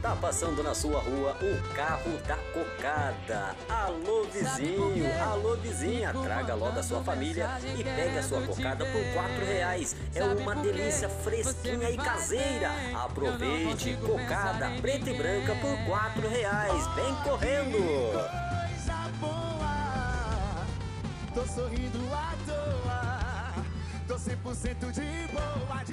Tá passando na sua rua o carro da cocada. Alô vizinho, alô vizinha, traga logo a sua família e pegue a sua cocada por quatro reais. É uma delícia fresquinha e caseira. Aproveite, cocada preta e branca por quatro reais. Vem correndo! Coisa boa, tô sorrindo à toa, tô 100% de boa.